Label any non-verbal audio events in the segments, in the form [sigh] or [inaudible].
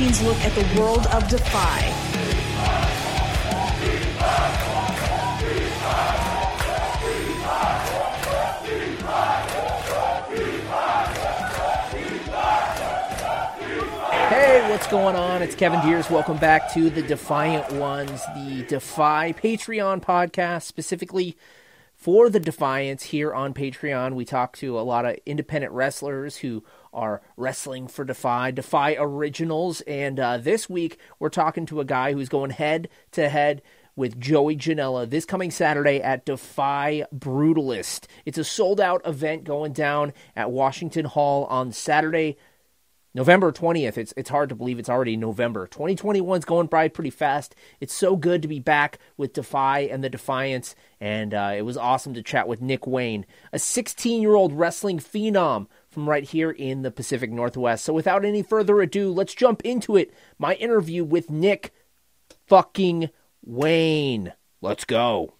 scenes look at the world of Defy. Hey, what's going on? It's Kevin Deers. Welcome back to the Defyant Ones, the Defy Patreon podcast, specifically for the Defiance here on Patreon. We talk to a lot of independent wrestlers who are wrestling for Defy, Defy Originals, and uh, this week we're talking to a guy who's going head to head with Joey Janela this coming Saturday at Defy Brutalist. It's a sold out event going down at Washington Hall on Saturday, November 20th. It's it's hard to believe it's already November. 2021's going by pretty fast. It's so good to be back with Defy and the Defiance, and uh, it was awesome to chat with Nick Wayne, a 16 year old wrestling phenom from right here in the Pacific Northwest. So without any further ado, let's jump into it. My interview with Nick fucking Wayne. Let's go.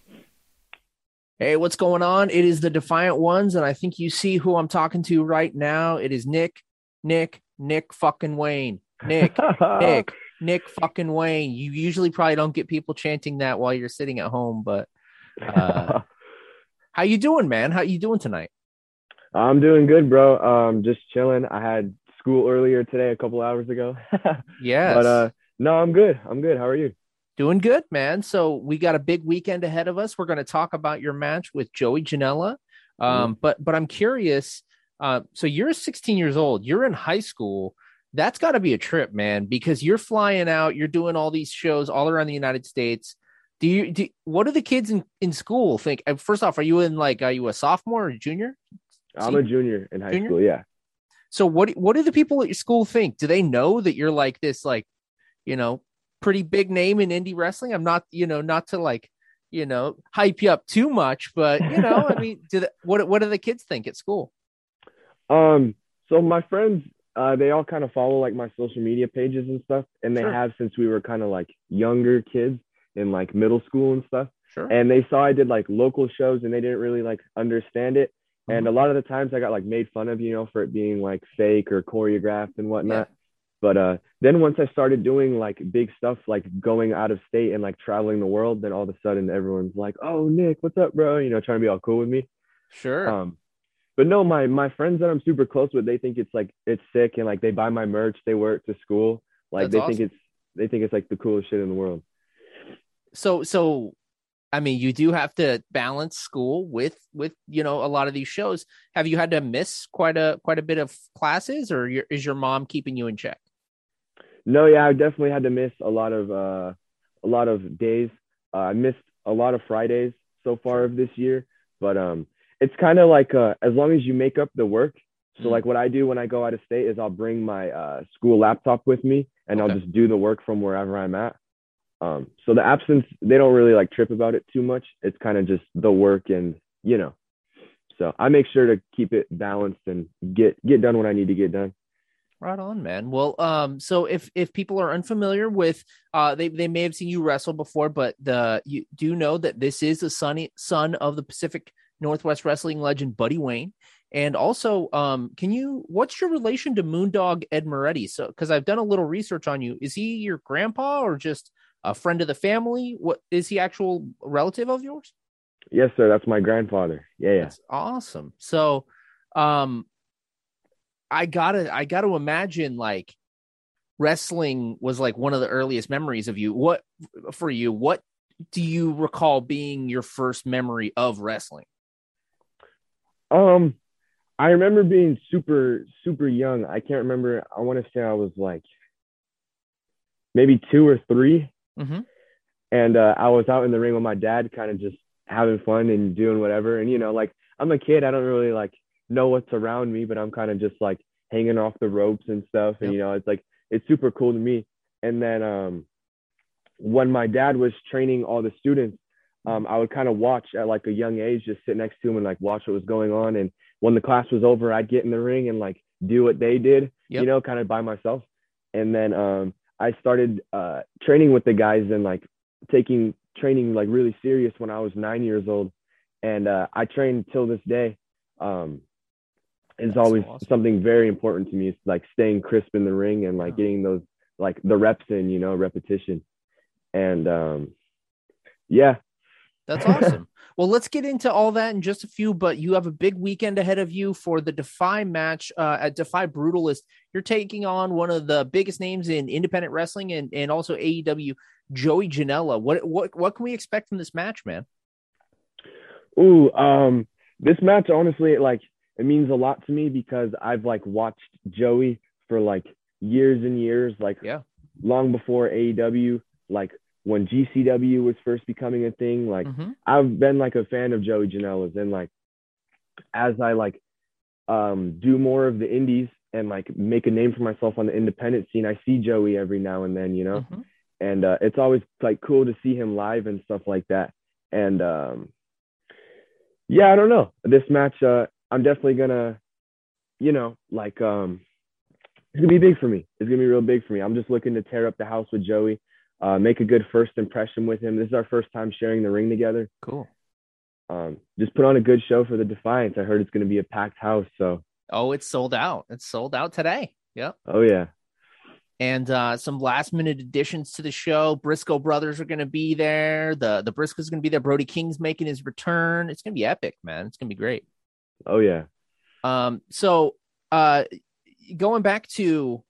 Hey, what's going on? It is the Defyant Ones, and I think you see who I'm talking to right now. It is Nick, Nick, Nick fucking Wayne. Nick, Nick, [laughs] Nick fucking Wayne. You usually probably don't get people chanting that while you're sitting at home, but uh, [laughs] how you doing, man? How you doing tonight? I'm doing good, bro. Um, just chilling. I had school earlier today, a couple hours ago. yes. [laughs] But uh, no, I'm good. I'm good. How are you? Doing good, man. So we got a big weekend ahead of us. We're going to talk about your match with Joey Janela. Um, Mhm. but but I'm curious. Uh, so you're 16 years old. You're in high school. That's got to be a trip, man, because you're flying out. You're doing all these shows all around the United States. Do you? Do, what do the kids in, in school think? First off, are you in like are you a sophomore or junior? I'm a junior in high Junior? school. Yeah. So what what do the people at your school think? Do they know that you're like this like, you know, pretty big name in indie wrestling? I'm not, you know, not to like, you know, hype you up too much, but you know, I [laughs] mean, do the, what what do the kids think at school? Um. So my friends, uh, they all kind of follow like my social media pages and stuff, and they Sure. have since we were kind of like younger kids in like middle school and stuff. Sure. And they saw I did like local shows, and they didn't really like understand it. And Mhm. a lot of the times I got like made fun of, you know, for it being like fake or choreographed and whatnot. Yeah. But uh, then once I started doing like big stuff, like going out of state and like traveling the world, then all of a sudden everyone's like, "Oh, Nick, what's up, bro?" You know, trying to be all cool with me. Sure. Um, but no, my my friends that I'm super close with, they think it's like it's sick, and like they buy my merch, they wear it to school, like That's they awesome. think it's they think it's like the coolest shit in the world. so so I mean, you do have to balance school with with you know a lot of these shows. Have you had to miss quite a quite a bit of classes, or your, is your mom keeping you in check? No, yeah, I definitely had to miss a lot of uh, a lot of days. Uh, I missed a lot of Fridays so far of this year, but um, it's kind of like uh, as long as you make up the work. So Mm. like what I do when I go out of state is I'll bring my uh, school laptop with me and Okay. I'll just do the work from wherever I'm at. Um, so the absence they don't really like trip about it too much. It's kind of just the work and you know. So I make sure to keep it balanced and get get done what I need to get done. Right on, man. Well, um, so if if people are unfamiliar with, uh, they they may have seen you wrestle before, but the you do know that this is the sunny son of the Pacific Northwest wrestling legend Buddy Wayne, and also, um, can you what's your relation to Moondog Ed Moretti? So, because I've done a little research on you, is he your grandpa or just a friend of the family? What is he actual relative of yours? Yes, sir. That's my grandfather. Yeah, yeah. That's awesome. So, um, I gotta, I gotta imagine like wrestling was like one of the earliest memories of you. What for you? What do you recall being your first memory of wrestling? Um, I remember being super, super young. I can't remember. I want to say I was like maybe two or 3 Mm-hmm. and uh, I was out in the ring with my dad, kind of just having fun and doing whatever. And you know, like I'm a kid, I don't really like know what's around me, but I'm kind of just like hanging off the ropes and stuff. And Yep. you know, it's like it's super cool to me. And then um, when my dad was training all the students, um, I would kind of watch at like a young age, just sit next to him and like watch what was going on. And when the class was over, I'd get in the ring and like do what they did, Yep. you know, kind of by myself. And then um, I started uh, training with the guys and like taking training like really serious when I was nine years old. And uh, I trained till this day. Um, is That's always awesome. something very important to me. It's like staying crisp in the ring and like Yeah. getting those like the reps in, you know, repetition. And um yeah, That's [laughs] awesome. well, let's get into all that in just a few, but you have a big weekend ahead of you for the Defy match uh, at Defy Brutalist. You're taking on one of the biggest names in independent wrestling and, and also AEW, Joey Janela. What what what can we expect from this match, man? Ooh, um, this match honestly, like it means a lot to me because I've like watched Joey for like years and years, like Yeah. long before AEW, like when GCW was first becoming a thing. Like Mhm. I've been like a fan of Joey Janela's, and like as I like um do more of the indies and like make a name for myself on the independent scene, I see Joey every now and then, you know Mhm. and uh, it's always like cool to see him live and stuff like that. And um, yeah, I don't know. This match, uh, I'm definitely gonna, you know, like um, it's gonna be big for me. It's gonna be real big for me. I'm just looking to tear up the house with Joey, uh, make a good first impression with him. This is our first time sharing the ring together. Cool. Um, just put on a good show for the Defiance. I heard it's gonna be a packed house. So, Oh, it's sold out. It's sold out today. Yep. oh yeah, and uh, some last minute additions to the show. Briscoe brothers are going to be there. The the Briscoe's going to be there. Brody King's making his return. It's going to be epic, man. It's going to be great. oh yeah. Um, so uh, going back to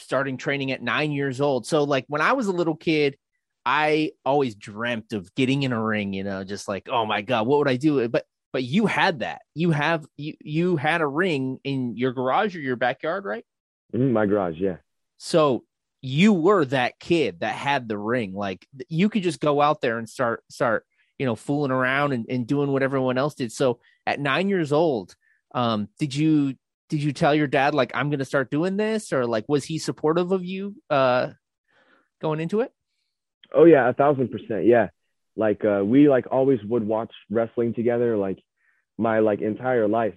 starting training at nine years old. So like when I was a little kid, I always dreamt of getting in a ring. You know, just like oh my god, what would I do? But but you had that. You have you you had a ring in your garage or your backyard, right? Mhm, my garage, yeah. So you were that kid that had the ring. Like you could just go out there and start start, you know, fooling around and, and doing what everyone else did. So at nine years old, um, did you did you tell your dad like I'm gonna start doing this? Or like was he supportive of you uh going into it? Oh yeah, a thousand percent. Yeah. Like uh we like always would watch wrestling together like my like entire life.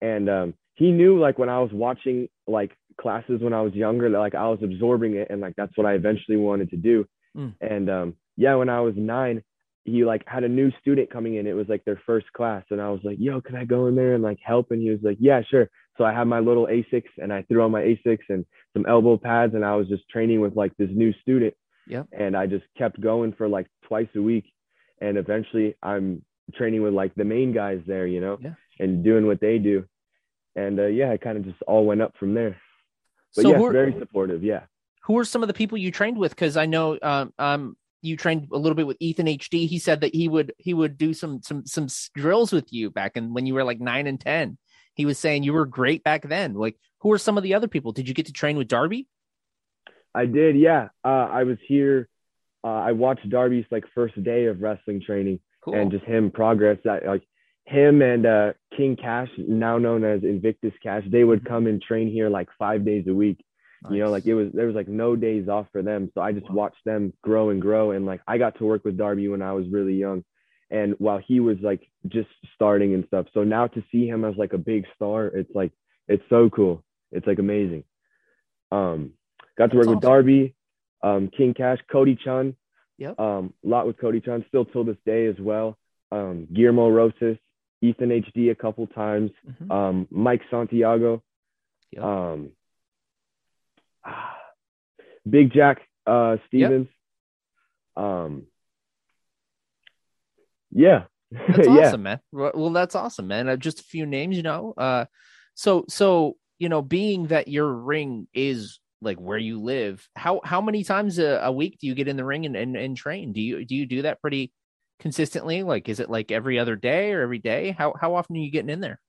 And um he knew like when I was watching like classes when I was younger that like I was absorbing it and like that's what I eventually wanted to do. Mm. And um yeah, when I was 9, he like had a new student coming in. It was like their first class and I was like, "Yo, can I go in there and like help?" And he was like, "Yeah, sure." So I had my little Asics and I threw on my Asics and some elbow pads and I was just training with like this new student Yep. and I just kept going for like twice a week. And eventually I'm training with like the main guys there, you know, Yeah. and doing what they do. And uh, yeah, it kind of just all went up from there. But so yeah, are, very supportive. Yeah. who are some of the people you trained with? Because I know um um you trained a little bit with Ethan HD. He said that he would he would do some some some drills with you back in when you were like nine and ten. He was saying you were great back then. Like who are some of the other people? Did you get to train with Darby? I did. Yeah. Uh, I was here. Uh, I watched Darby's like first day of wrestling training Cool. and just him progress that like him and uh, King Cash, now known as Invictus Cash, they would come and train here like five days a week. you know like it was there was like no days off for them so i just Wow. watched them grow and grow and like i got to work with darby when i was really young and while he was like just starting and stuff. So now to see him as like a big star it's like it's so cool. It's like amazing. Um got to work That's with awesome. darby um king cash cody chun. Yep. um a lot with cody chun still till this day as well. Um guillermo rosas ethan hd a couple times. Mhm. um mike santiago. Yep. um [sighs] big jack uh stevens. Um yeah That's [laughs] yeah awesome, man. Well, well, that's awesome, man. Uh, just a few names, you know. Uh, so so you know, being that your ring is like where you live, how how many times a, a week do you get in the ring and, and and train? Do you do you do that pretty consistently? Like, is it like every other day or every day? How how often are you getting in there?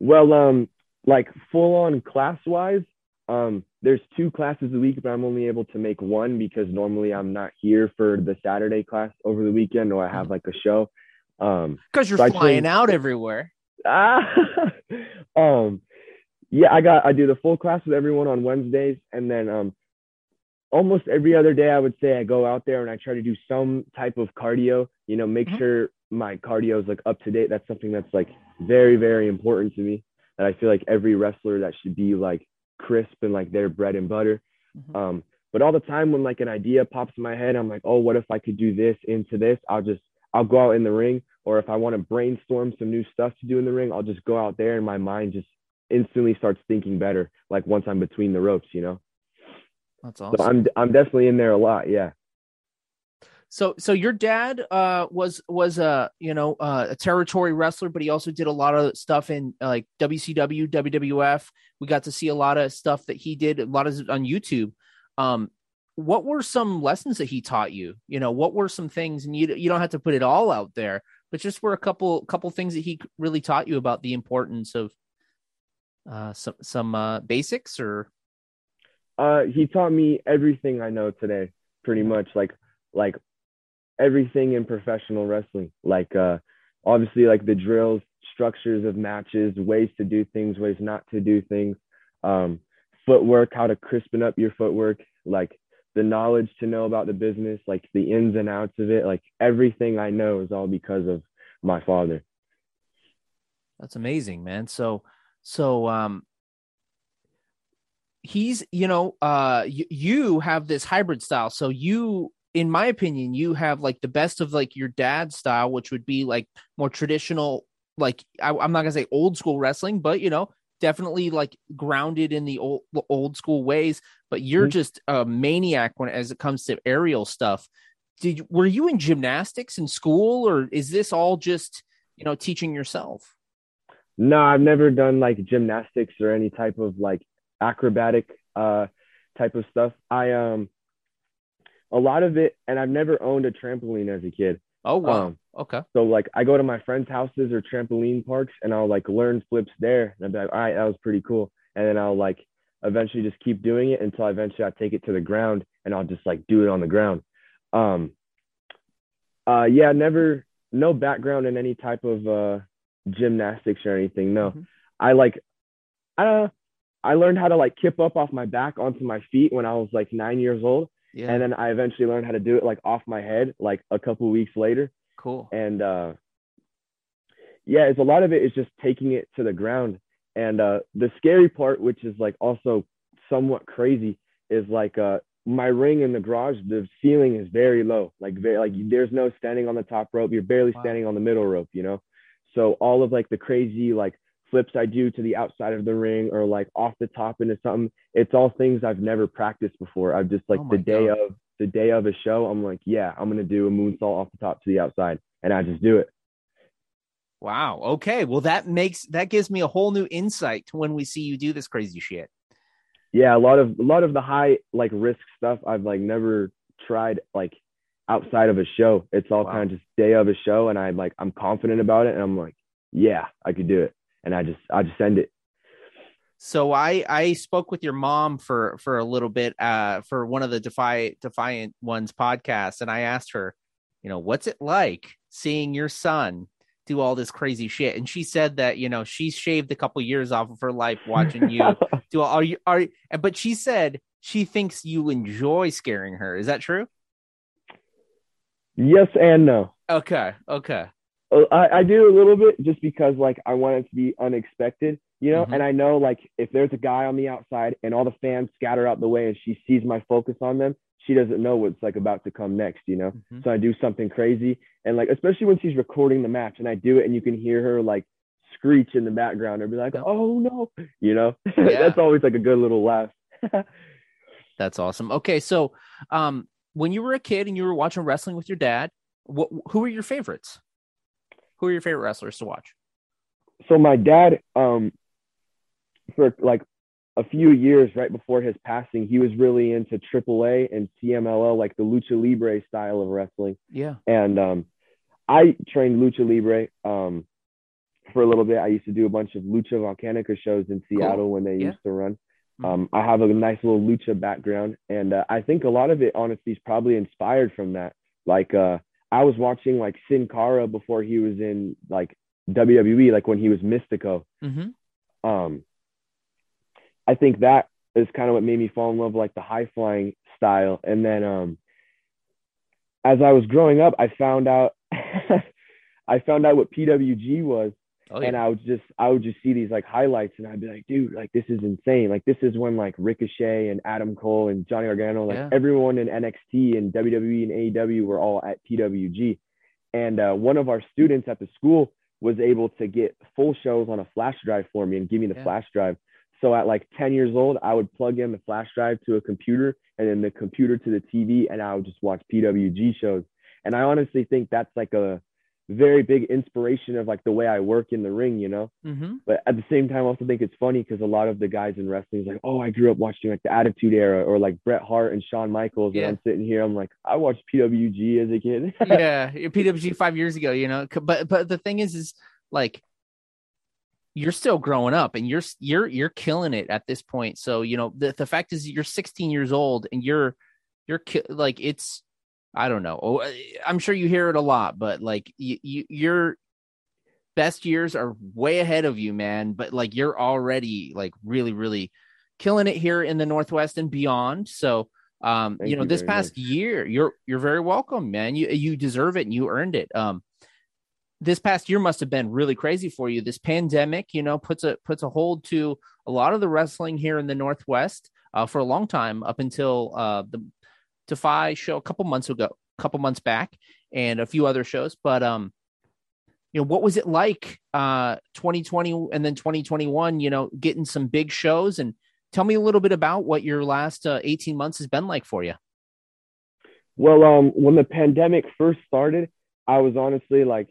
well um like full on class wise um there's two classes a week but i'm only able to make one because normally i'm not here for the saturday class over the weekend or i have like a show um Because you're So flying out everywhere. Ah, [laughs] um, yeah, I got I do the full class with everyone on Wednesdays, and then um, almost every other day I would say I go out there and I try to do some type of cardio. You know, make Mhm. sure my cardio is like up to date. That's something that's like very very important to me. That I feel like every wrestler that should be like crisp and like their bread and butter. Mhm. Um, but all the time when like an idea pops in my head, I'm like, oh, what if I could do this into this? I'll just I'll go out in the ring, or if I want to brainstorm some new stuff to do in the ring, I'll just go out there and my mind just instantly starts thinking better. Like once I'm between the ropes, you know. That's awesome. So I'm I'm definitely in there a lot. Yeah. So so your dad uh was was a you know uh, a territory wrestler, but he also did a lot of stuff in uh, like WCW, WWF. We got to see a lot of stuff that he did, a lot of on YouTube. Um, what were some lessons that he taught you? You know, what were some things, and you you don't have to put it all out there, but just were a couple couple things that he really taught you about the importance of uh some some uh basics or uh he taught me everything I know today, pretty much like like everything in professional wrestling. Like uh obviously like the drills, structures of matches, ways to do things, ways not to do things, um, footwork, how to crispen up your footwork, like the knowledge to know about the business, like the ins and outs of it, like everything I know is all because of my father. That's amazing, man. So so um he's you know uh y- you have this hybrid style so you in my opinion you have like the best of like your dad's style which would be like more traditional like I, i'm not gonna say old school wrestling but you know definitely like grounded in the old old school ways but you're Mhm. just a maniac when as it comes to aerial stuff did you- were you in gymnastics in school or is this all just you know teaching yourself No, I've never done like gymnastics or any type of like acrobatic uh type of stuff. I um a lot of it and I've never owned a trampoline as a kid. oh wow Um, okay So like I go to my friends' houses or trampoline parks and I'll like learn flips there and I'll be like, all right, that was pretty cool. And then I'll like eventually just keep doing it until eventually I take it to the ground and I'll just like do it on the ground. Um uh yeah, never no background in any type of uh gymnastics or anything. No. Mhm. I like I I learned how to like kip up off my back onto my feet when I was like nine years old. Yeah. And then I eventually learned how to do it like off my head like a couple weeks later. Cool. And uh yeah it's a lot of it is just taking it to the ground. And uh the scary part which is like also somewhat crazy is like uh my ring in the garage the ceiling is very low. Like very like there's no standing on the top rope. You're barely Wow. standing on the middle rope you know? So all of like the crazy like flips i do to the outside of the ring or like off the top into something it's all things i've never practiced before i've just like Oh the day God. of the day of a show i'm like yeah i'm gonna do a moonsault off the top to the outside and i just do it Wow. Okay. Well, that makes that gives me a whole new insight to when we see you do this crazy shit. yeah a lot of a lot of the high like risk stuff i've like never tried like outside of a show it's all Wow. kind of just day of a show and i'm like i'm confident about it and i'm like yeah i could do it and i just i just send it So I I spoke with your mom for for a little bit uh for one of the Defy Defyant Ones podcasts, and I asked her, you know, what's it like seeing your son do all this crazy shit? And she said that you know she's shaved a couple years off of her life watching you [laughs] do. All, are you are? But she said she thinks you enjoy scaring her. Is that true? yes and no Okay. Okay. I, I do a little bit just because like I want it to be unexpected, you know. Mhm. And I know like if there's a guy on the outside and all the fans scatter out the way and she sees my focus on them, she doesn't know what's like about to come next, you know. Mhm. So I do something crazy and like especially when she's recording the match and I do it and you can hear her like screech in the background or be like, oh no, you know. [laughs] Yeah. That's always like a good little laugh. [laughs] That's awesome. Okay, so um, when you were a kid and you were watching wrestling with your dad, what who were your favorites? Who are your favorite wrestlers to watch? so my dad um for like a few years right before his passing he was really into AAA and CMLL like the lucha libre style of wrestling Yeah. and um I trained lucha libre um for a little bit I used to do a bunch of lucha volcanica shows in Seattle when they Yeah. used to run Mhm. um I have a nice little lucha background and uh, I think a lot of it honestly is probably inspired from that like uh I was watching like Sin Cara before he was in like WWE like when he was Mystico Mm-hmm. um, I think that is kind of what made me fall in love with like the high flying style. And then um, as I was growing up, I found out [laughs] I found out what PWG was, Oh and. I would just I would just see these like highlights, and I'd be like, dude, like this is insane. Like this is when like Ricochet and Adam Cole and Johnny Gargano, like Yeah. everyone in NXT and WWE and AEW were all at PWG. And uh, one of our students at the school was able to get full shows on a flash drive for me and give me the Yeah. flash drive. So at like 10 years old, I would plug in the flash drive to a computer and then the computer to the TV, and I would just watch PWG shows. And I honestly think that's like a very big inspiration of like the way I work in the ring, you know. Mm-hmm. But at the same time, I also think it's funny because a lot of the guys in wrestling is like, oh, I grew up watching like the Attitude Era or like Bret Hart and Shawn Michaels, Yeah. and I'm sitting here, I'm like, I watched PWG as a kid. [laughs] yeah, PWG five years ago, you know. But but the thing is, is like you're still growing up and you're you're you're killing it at this point. So you know the the fact is you're 16 years old and you're you're ki- like it's I don't know. Oh, I'm sure you hear it a lot, but like you, you your best years are way ahead of you, man. But like you're already like really really killing it here in the Northwest and beyond. So um Thank you know you this past much. year you're you're very welcome man you you deserve it and you earned it um this past year must have been really crazy for you this pandemic you know puts a puts a hold to a lot of the wrestling here in the northwest uh, for a long time up until uh the defy show a couple months ago a couple months back and a few other shows but um you know what was it like uh 2020 and then 2021 you know getting some big shows? And tell me a little bit about what your last uh, 18 months has been like for you. Well, um, when the pandemic first started, I was honestly like,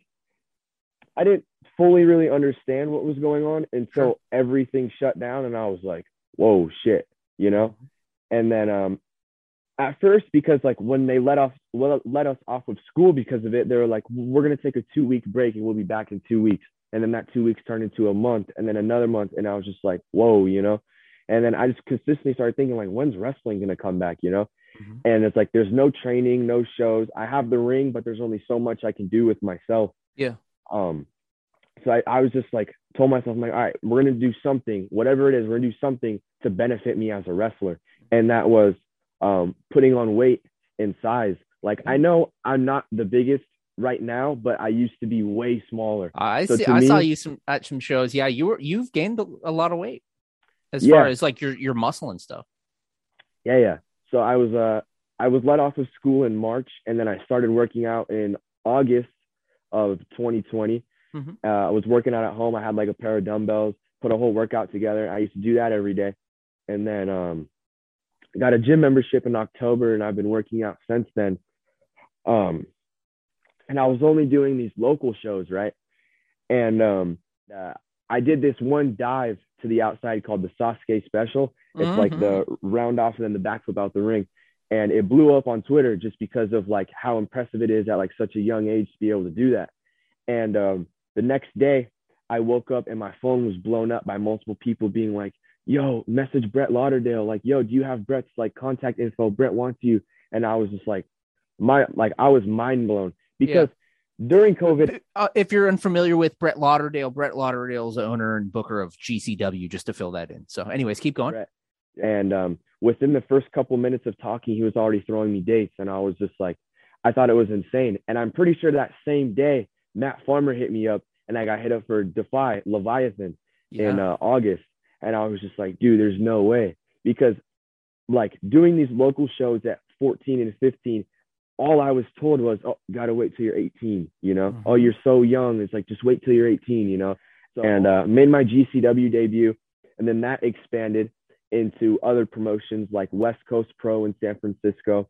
I didn't fully really understand what was going on until everything shut down, and I was like, whoa, shit, you know. And then, um, at first, because like when they let off let, let us off of school because of it, they were like, we're gonna take a two week break and we'll be back in two weeks. And then that two weeks turned into a month, and then another month, and I was just like, whoa, you know. And then I just consistently started thinking like, when's wrestling gonna come back, you know? Mhm. and it's like there's no training no shows i have the ring but there's only so much i can do with myself Yeah. um so i, I was just like told myself I'm like all right we're gonna do something whatever it is we're gonna do something to benefit me as a wrestler and that was um putting on weight and size like i know i'm not the biggest right now but i used to be way smaller I So see. I saw you some at some shows. Yeah, you were you've gained a, a lot of weight as Yeah. far as like your your muscle and stuff. Yeah, yeah. So I was uh I was let off of school in March, and then I started working out in August of 2020. Mhm. Uh, I was working out at home. I had like a pair of dumbbells, put a whole workout together. I used to do that every day, and then um, got a gym membership in October, and I've been working out since then. Um, and I was only doing these local shows, right? And um, uh, I did this one dive to the outside called the Sasuke Special. It's like Mhm. the round off and then the backflip out the ring. And it blew up on Twitter just because of like how impressive it is at like such a young age to be able to do that. And um, the next day, I woke up and my phone was blown up by multiple people being like, "Yo, message Brett Lauderdale. Like, yo, do you have Brett's like contact info? Brett wants you." And I was just like, my like I was mind blown because during COVID, Uh, if you're unfamiliar with Brett Lauderdale, Brett Lauderdale's owner and booker of GCW, just to fill that in. So, anyways, keep going. Right. And um, within the first couple minutes of talking, he was already throwing me dates, and I was just like, I thought it was insane. And I'm pretty sure that same day, Matt Farmer hit me up, and I got hit up for Defy Leviathan in uh, August, and I was just like, dude, there's no way because like doing these local shows at 14 and 15. All I was told was, "Oh, gotta wait till you're 18." You know, Mhm. oh, you're so young. It's like just wait till you're 18. You know, So, and uh, made my GCW debut, and then that expanded into other promotions like West Coast Pro in San Francisco,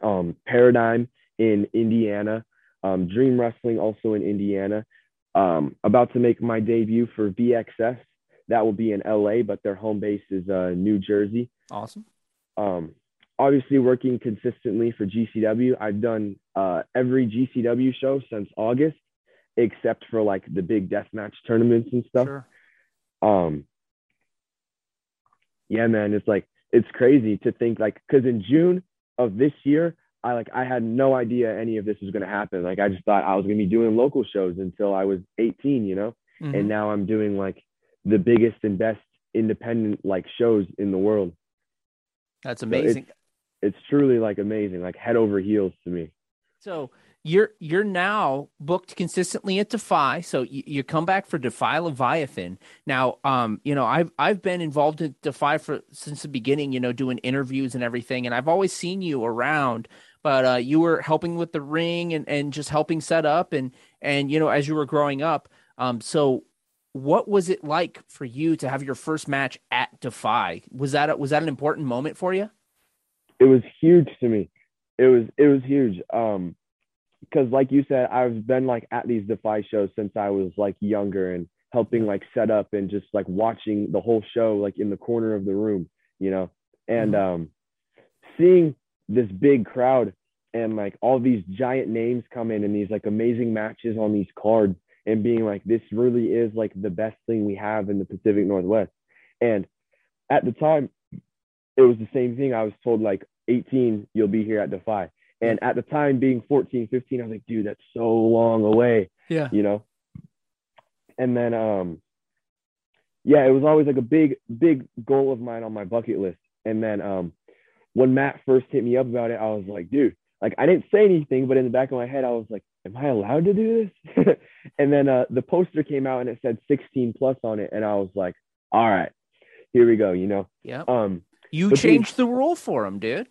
um, Paradigm in Indiana, um, Dream Wrestling also in Indiana. Um, about to make my debut for VXS. That will be in LA, but their home base is uh, New Jersey. Awesome. Um, obviously, working consistently for GCW. I've done uh, every GCW show since August, except for like the big deathmatch tournaments and stuff. Sure. Um, yeah, man, it's like it's crazy to think like because in June of this year, I like I had no idea any of this was gonna happen. Like I just thought I was gonna be doing local shows until I was 18, you know, Mhm. and now I'm doing like the biggest and best independent like shows in the world. That's So amazing. It's truly like amazing, like head over heels to me. So you're you're now booked consistently at Defy. So you, you come back for Defy Leviathan. Now, um, you know, I've I've been involved in Defy for since the beginning. You know, doing interviews and everything, and I've always seen you around. but uh, you were helping with the ring and, and just helping set up and and you know as you were growing up. Um, so what was it like for you to have your first match at Defy? Was that a, was that an important moment for you? It was huge to me. It was it was huge. Um, because like you said, I've been like at these Defy shows since I was like younger and helping like set up and just like watching the whole show like in the corner of the room, you know, and mm-hmm. um, seeing this big crowd and like all these giant names come in and these like amazing matches on these cards and being like, this really is like the best thing we have in the Pacific Northwest. And at the time, it was the same thing. I was told like 18, you'll be here at Defy. And at the time, being 14, 15, I was like, dude, that's so long away. Yeah. You know? And then, um, yeah, it was always like a big, big goal of mine on my bucket list. And then, um, when Matt first hit me up about it, I was like, dude, like I didn't say anything, but in the back of my head, I was like, am I allowed to do this? [laughs] and then uh, the poster came out and it said 16 plus on it, and I was like, all right, here we go. You know. Yeah. Um, you changed the rule for him, dude.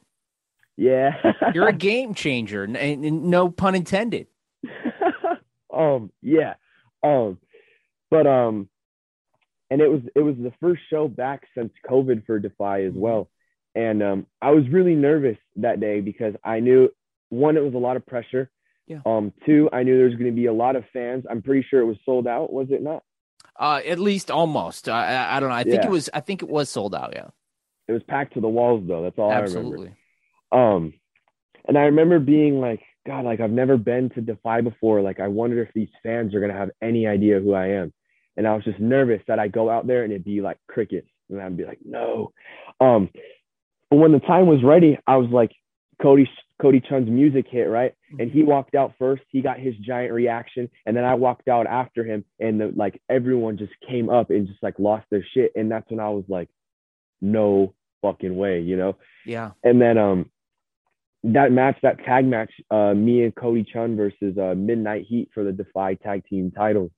Yeah. [laughs] You're a game changer, and no pun intended. [laughs] um. Yeah. Um. But um. And it was it was the first show back since COVID for Defy as mm-hmm. well. And um, I was really nervous that day because I knew one, it was a lot of pressure. Yeah. Um, two, I knew there was going to be a lot of fans. I'm pretty sure it was sold out. Was it not? Uh, at least almost. I, I don't know. I think yeah. it was. I think it was sold out. Yeah. It was packed to the walls though. That's all Absolutely. I remember. Um, and I remember being like, God, like I've never been to Defy before. Like I wonder if these fans are gonna have any idea who I am. And I was just nervous that I go out there and it'd be like crickets, and I'd be like, no. Um, but when the time was ready, I was like, Cody Cody Chun's music hit, right? And he walked out first. He got his giant reaction, and then I walked out after him, and the, like everyone just came up and just like lost their shit. And that's when I was like, no fucking way, you know? Yeah. And then um, that match, that tag match, uh, me and Cody Chun versus uh, Midnight Heat for the Defy Tag Team titles.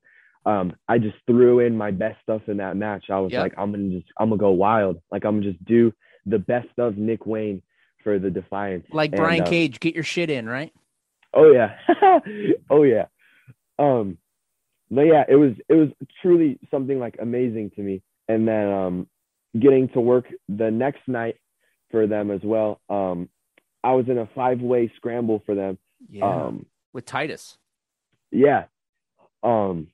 Um, I just threw in my best stuff in that match. I was yep. like, I'm gonna just, I'm gonna go wild. Like I'm gonna just do the best of Nick Wayne for the Defiance. Like and, Brian uh, Cage, get your shit in, right? Oh yeah, [laughs] oh yeah. Um, but yeah, it was it was truly something like amazing to me. And then um, getting to work the next night for them as well. Um, I was in a five way scramble for them. Yeah. Um, with Titus. Yeah. Um,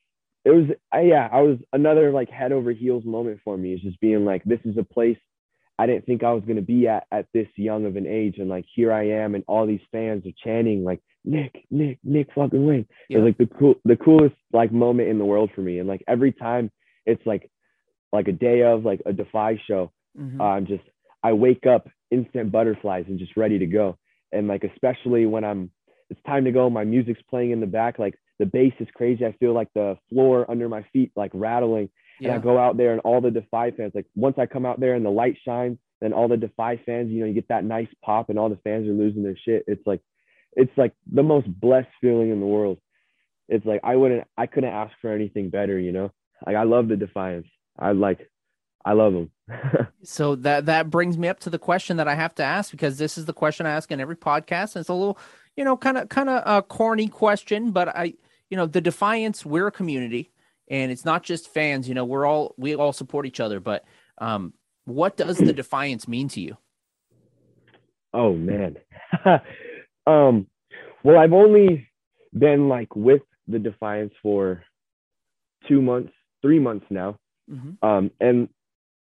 it was I, yeah, I was another like head over heels moment for me. Is just being like, this is a place I didn't think I was going to be at at this young of an age. And like here I am, and all these fans are chanting like Nick, Nick, Nick fucking Wayne. Yeah. It's like the cool, the coolest like moment in the world for me. And like every time it's like like a day of like a Defy show, mm-hmm. uh, I'm just I wake up instant butterflies and just ready to go. And like especially when I'm it's time to go, my music's playing in the back, like the bass is crazy. I feel like the floor under my feet like rattling yeah. And I go out there and all the Defy fans, like once I come out there and the light shines, then all the Defy fans, you know, you get that nice pop and all the fans are losing their shit. It's like, it's like the most blessed feeling in the world. It's like I wouldn't, I couldn't ask for anything better, you know. Like I love the Defiance. I like, I love them. [laughs] so that that brings me up to the question that I have to ask because this is the question I ask in every podcast, and it's a little, you know, kind of kind of a corny question, but I, you know, the Defiance, we're a community and it's not just fans. You know, we're all we all support each other. But um, what does the defiance mean to you? Oh man, [laughs] um, well, I've only been like with the defiance for two months, three months now, mm-hmm. um, and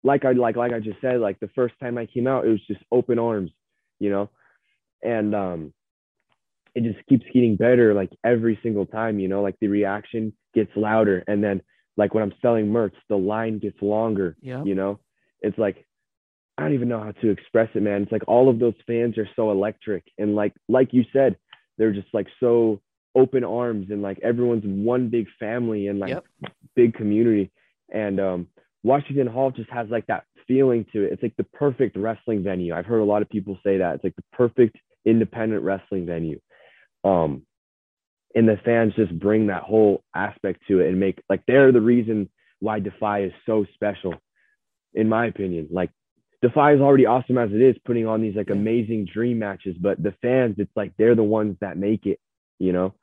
like I like like I just said, like the first time I came out, it was just open arms, you know, and um, it just keeps getting better like every single time, you know, like the reaction gets louder. And then like when I'm selling merch, the line gets longer, yeah. you know, it's like, I don't even know how to express it, man. It's like all of those fans are so electric. And like, like you said, they're just like so open arms and like everyone's one big family and like yep. big community. And um, Washington Hall just has like that feeling to it. It's like the perfect wrestling venue. I've heard a lot of people say that. It's like the perfect independent wrestling venue. Um, and the fans just bring that whole aspect to it and make like they're the reason why Defy is so special, in my opinion. Like Defy is already awesome as it is, putting on these like amazing dream matches. But the fans, it's like they're the ones that make it, you know.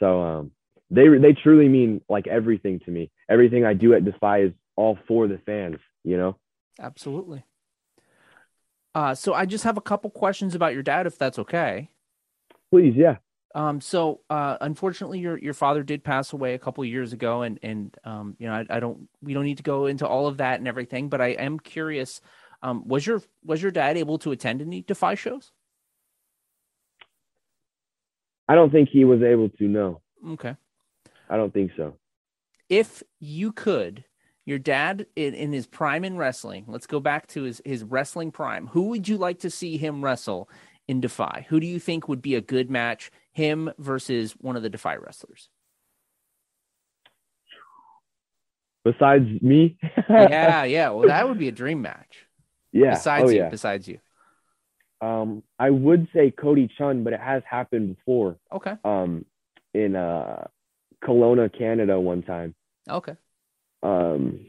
So um, they they truly mean like everything to me. Everything I do at Defy is all for the fans, you know. Absolutely. Uh, so I just have a couple questions about your dad, if that's okay. Please, yeah. Um, so uh, unfortunately, your your father did pass away a couple of years ago, and and um, you know, I, I don't we don't need to go into all of that and everything, but I am curious. Um, was your was your dad able to attend any Defy shows? I don't think he was able to. No, Okay. I don't think so. if you could, your dad in, in his prime in wrestling, let's go back to his, his wrestling prime. Who would you like to see him wrestle in Defy? Who do you think would be a good match, him versus one of the Defy wrestlers? Besides me, yeah, [laughs] yeah. Well, that would be a dream match. yeah, Besides oh, you, yeah. besides you. Um, I would say Cody Chun, but it has happened before. Okay. Um, in uh, Kelowna, Canada, one time. Okay. Um,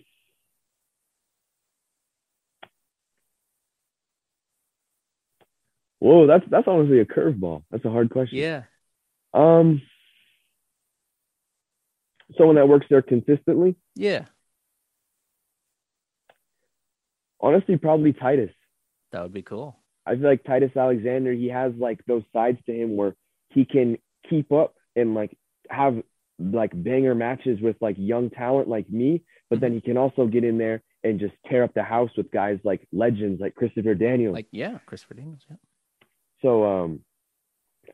whoa, that's that's honestly a curveball. That's a hard question. Yeah. Um, someone that works there consistently. Yeah. Honestly, probably Titus. That would be cool. I feel like Titus Alexander, he has like those sides to him where he can keep up and like have like banger matches with like young talent like me, but then he can also get in there and just tear up the house with guys like legends like Christopher Daniels. Like, yeah, Christopher Daniels. Yeah. So um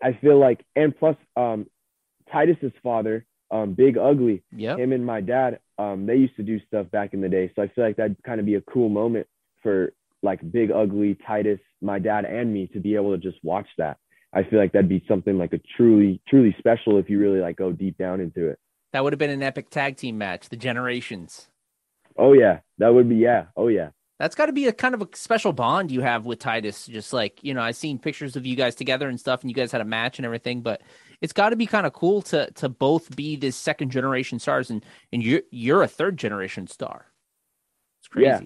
I feel like and plus um Titus's father, um Big Ugly, him and my dad, um, they used to do stuff back in the day. So I feel like that'd kind of be a cool moment for like Big Ugly, Titus, my dad, and me to be able to just watch that. I feel like that'd be something like a truly, truly special if you really like go deep down into it. That would have been an epic tag team match, the Generations. Oh yeah, that would be yeah. Oh yeah. That's got to be a kind of a special bond you have with Titus. Just like you know, I've seen pictures of you guys together and stuff, and you guys had a match and everything. But it's got to be kind of cool to to both be this second generation stars, and and you're you're a third generation star. It's crazy. Yeah.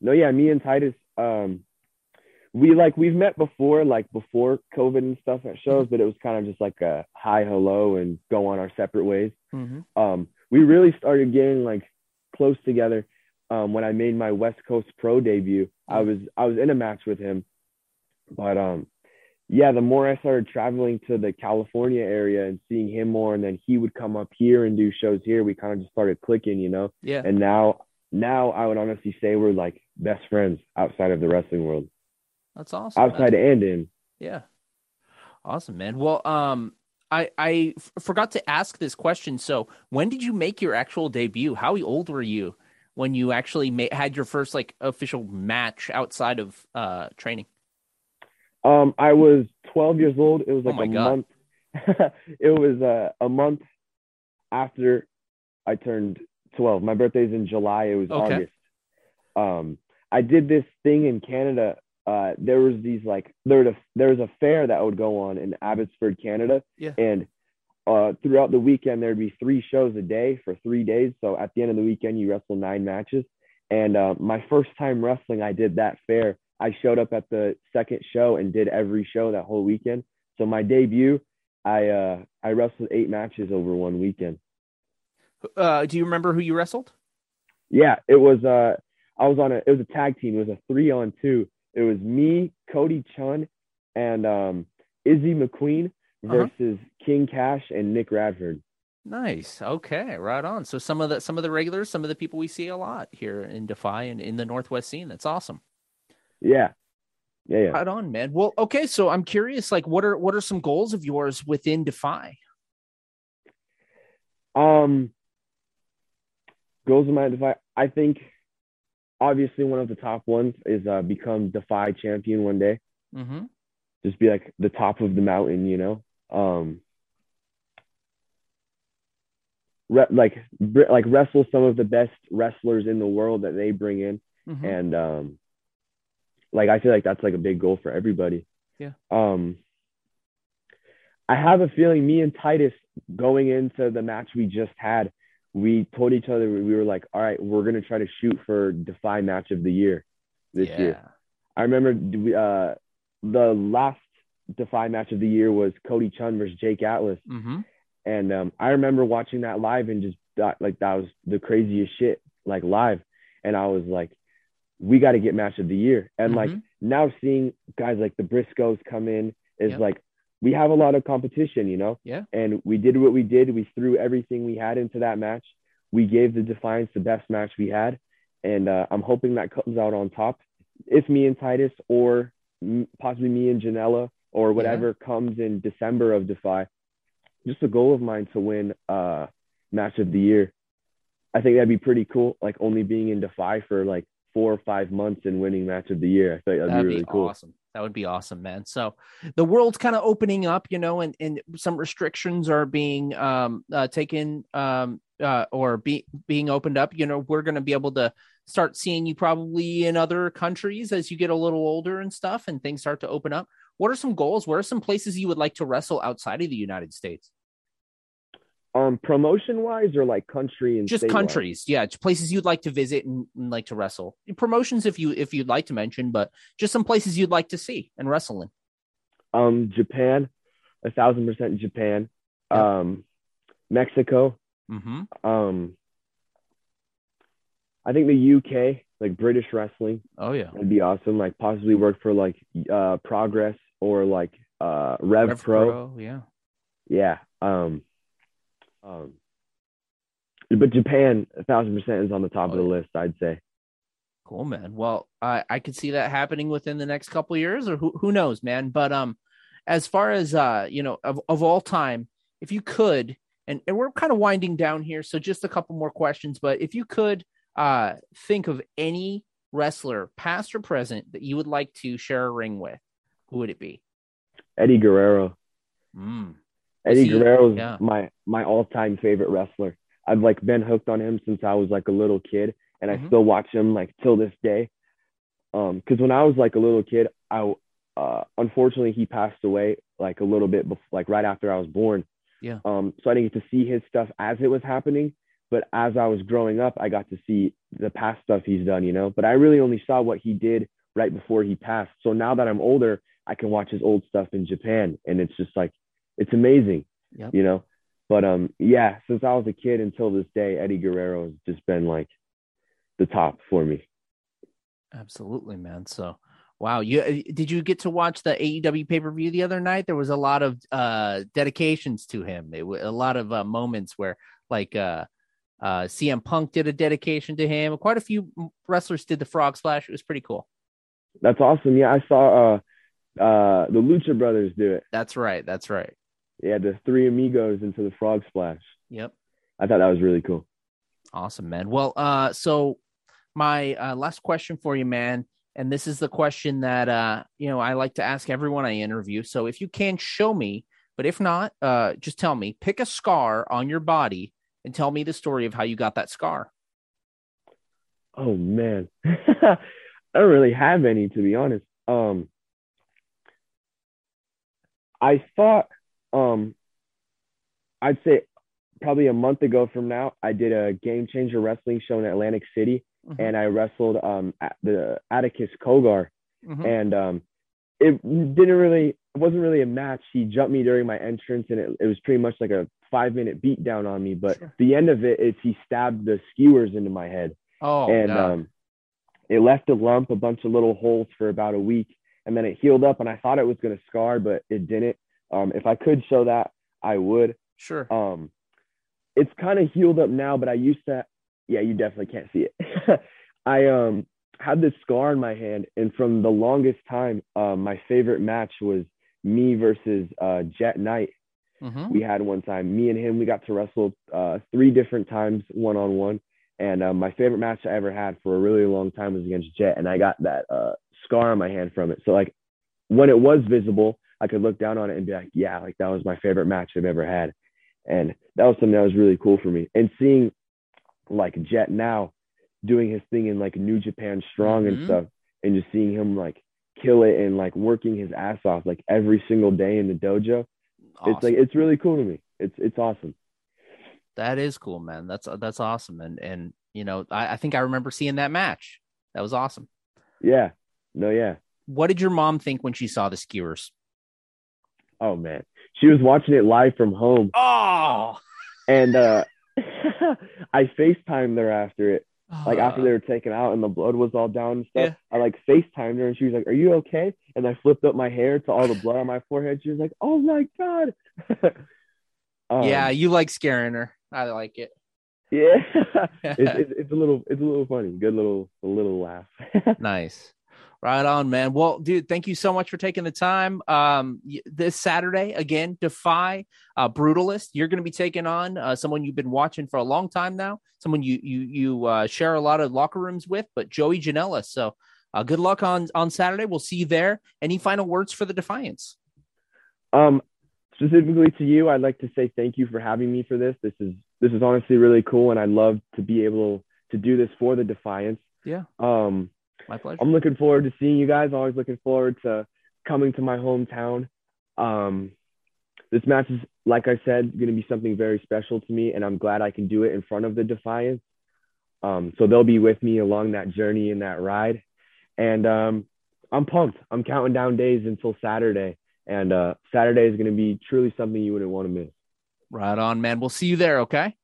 No, yeah, me and Titus, um, we like we've met before, like before COVID and stuff at shows, but it was kind of just like a hi hello and go on our separate ways. hmm um, we really started getting like close together um, when I made my West Coast Pro debut. I was I was in a match with him, but um, yeah, the more I started traveling to the California area and seeing him more, and then he would come up here and do shows here, we kind of just started clicking, you know. Yeah. And now now I would honestly say we're like best friends outside of the wrestling world, That's awesome. outside and in. Yeah. Awesome, man. Well, um, I I f- forgot to ask this question. So, when did you make your actual debut? How old were you when you actually ma- had your first like official match outside of uh training? Um, I was 12 years old. It was Oh like my a God. month. [laughs] it was uh, a month after I turned 12. My birthday's in July. It was Okay. August. Um, I did this thing in Canada. Uh, there was these like there was a there was a fair that would go on in Abbotsford, Canada, Yeah. and uh, throughout the weekend there'd be three shows a day for three days. So at the end of the weekend, you wrestle nine matches. And uh, my first time wrestling, I did that fair. I showed up at the second show and did every show that whole weekend. So my debut, I uh, I wrestled eight matches over one weekend. Uh, do you remember who you wrestled? Yeah, it was uh I was on a it was a tag team. It was a three on two. It was me, Cody Chun, and um Izzy McQueen Uh-huh. versus King Cash and Nick Radford. Nice. Okay, right on. So some of the some of the regulars, some of the people we see a lot here in Defy and in the Northwest scene. That's awesome. Yeah. Yeah, yeah. Right on, man. Well, okay. So I'm curious, like, what are what are some goals of yours within Defy? Um goals of my Defy. I think obviously one of the top ones is uh become Defy champion one day. Mm-hmm. Just be like the top of the mountain, you know. Um re- like br- like wrestle some of the best wrestlers in the world that they bring in Mm-hmm. and um like I feel like that's like a big goal for everybody. Yeah. Um I have a feeling me and Titus going into the match we just had, we told each other we were like, all right, we're gonna try to shoot for Defy match of the year this yeah. year. I remember uh, the last Defy match of the year was Cody Chhun versus Jake Atlas, Mm-hmm. and um, I remember watching that live and just thought like that was the craziest shit like live, and I was like, we got to get match of the year, and like Mhm. now seeing guys like the Briscoes come in is Yep. like we have a lot of competition, you know, Yeah. and we did what we did. We threw everything we had into that match. We gave the Defiance the best match we had, and uh, I'm hoping that comes out on top. It's me and Titus, or possibly me and Janela, or whatever comes in December of Defy. Just a goal of mine to win uh, match of the year. I think that'd be pretty cool. Like only being in Defy for like four or five months and winning match of the year. I think that'd, That'd be really be cool. awesome. That would be awesome, man. So the world's kind of opening up, you know, and, and some restrictions are being um, uh, taken um, uh, or be, being opened up. You know, we're going to be able to start seeing you probably in other countries as you get a little older and stuff, and things start to open up. What are some goals? Where are some places you would like to wrestle outside of the United States? Um, promotion wise or like country and Just countries, yeah, places you'd like to visit and, and like to wrestle. Promotions, if you if you'd like to mention, but just some places you'd like to see and wrestle in. Um, Japan, a thousand percent Japan. Yep. Um, Mexico. Mm-hmm. Um, I think the UK, like British wrestling, Oh yeah. would be awesome. Like possibly work for like uh Progress or like uh Rev, Rev Pro. yeah. Yeah. Um, um, but Japan, a thousand percent is on the top Oh, of the yeah. list. I'd say. Cool, man. Well, I I could see that happening within the next couple of years, or who who knows, man. But um, as far as uh, you know, of of all time, if you could, and and we're kind of winding down here, so just a couple more questions. But if you could, uh, think of any wrestler, past or present, that you would like to share a ring with, who would it be? Eddie Guerrero. Mm. Eddie he- Guerrero's yeah. my my all time favorite wrestler. I've like been hooked on him since I was like a little kid, and Mhm. I still watch him like till this day. Um, because when I was like a little kid, I uh unfortunately he passed away like a little bit before, like right after I was born. Yeah. Um, so I didn't get to see his stuff as it was happening, but as I was growing up, I got to see the past stuff he's done, you know. But I really only saw what he did right before he passed. So now that I'm older, I can watch his old stuff in Japan, and it's just like it's amazing Yep. you know. But um, yeah, since I was a kid until this day, Eddie Guerrero has just been like the top for me. Absolutely, man. So, wow, you uh, did you get to watch the AEW pay per view the other night? There was a lot of uh dedications to him. It was a lot of uh, moments where, like, uh, uh, CM Punk did a dedication to him. Quite a few wrestlers did the frog splash. It was pretty cool. That's awesome. Yeah, I saw uh uh the Lucha Brothers do it. That's right. That's right. Yeah, the three amigos into the frog splash. Yep. I thought that was really cool. Awesome, man. Well, uh, so my uh, last question for you, man, and this is the question that uh, you know I like to ask everyone I interview. So if you can show me, but if not, uh, just tell me. Pick a scar on your body and tell me the story of how you got that scar. Oh man. [laughs] I don't really have any to be honest. Um I thought um I'd say probably a month ago from now, I did a game changer wrestling show in Atlantic City Mhm. and I wrestled um at the Atticus Cogar Mhm. and um it didn't really it wasn't really a match. He jumped me during my entrance and it, it was pretty much like a five minute beat down on me. But Sure. the end of it is he stabbed the skewers into my head Oh, and God. um, it left a lump, a bunch of little holes for about a week, and then it healed up. And I thought it was going to scar, but it didn't. Um, if I could show that, I would. sure. Um, it's kind of healed up now, but I used to. Yeah, you definitely can't see it. [laughs] I um had this scar on my hand, and from the longest time, um, my favorite match was me versus uh, Jet Knight. Mhm. We had one time, me and him, we got to wrestle uh, three different times one on one. And uh, my favorite match I ever had for a really long time was against Jet, and I got that uh, scar on my hand from it. So like when it was visible, I could look down on it and be like, yeah, like that was my favorite match I've ever had, and that was something that was really cool for me. And seeing like Jet now doing his thing in like New Japan Strong Mhm. and stuff, and just seeing him like kill it and like working his ass off like every single day in the dojo, it's like it's really cool to me. It's it's awesome. That is cool, man. That's that's awesome. And and you know, I, I think I remember seeing that match. That was awesome. Yeah. No, yeah. What did your mom think when she saw the skewers? Oh man, she was watching it live from home, Oh, and uh, [laughs] I FaceTimed her after it. Like after they were taken out and the blood was all down and stuff, Yeah. I like FaceTimed her and she was like, "Are you okay?" And I flipped up my hair to all the blood on my forehead. She was like, "Oh my god!" [laughs] Um, yeah, you like scaring her. I like it. yeah. [laughs] it's, it's, it's a little it's a little funny. Good little a little laugh. nice. Right on, man. Well, dude, thank you so much for taking the time. Um, this Saturday again, Defy uh, Brutalist. You're going to be taking on uh, someone you've been watching for a long time now. Someone you you you uh, share a lot of locker rooms with, but Joey Janela. So, uh, good luck on on Saturday. We'll see you there. Any final words for the Defiance? Um, specifically to you, I'd like to say thank you for having me for this. This is this is honestly really cool, and I'd love to be able to do this for the Defiance. Yeah. Um, My pleasure. I'm looking forward to seeing you guys. Always looking forward to coming to my hometown. Um, this match is, like I said, going to be something very special to me, and I'm glad I can do it in front of the Defiance. Um, so they'll be with me along that journey and that ride, and um, I'm pumped. I'm counting down days until Saturday, and uh, Saturday is going to be truly something you wouldn't want to miss. Right on, man. We'll see you there. Okay.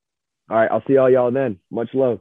All right, I'll see all y'all then. Much love.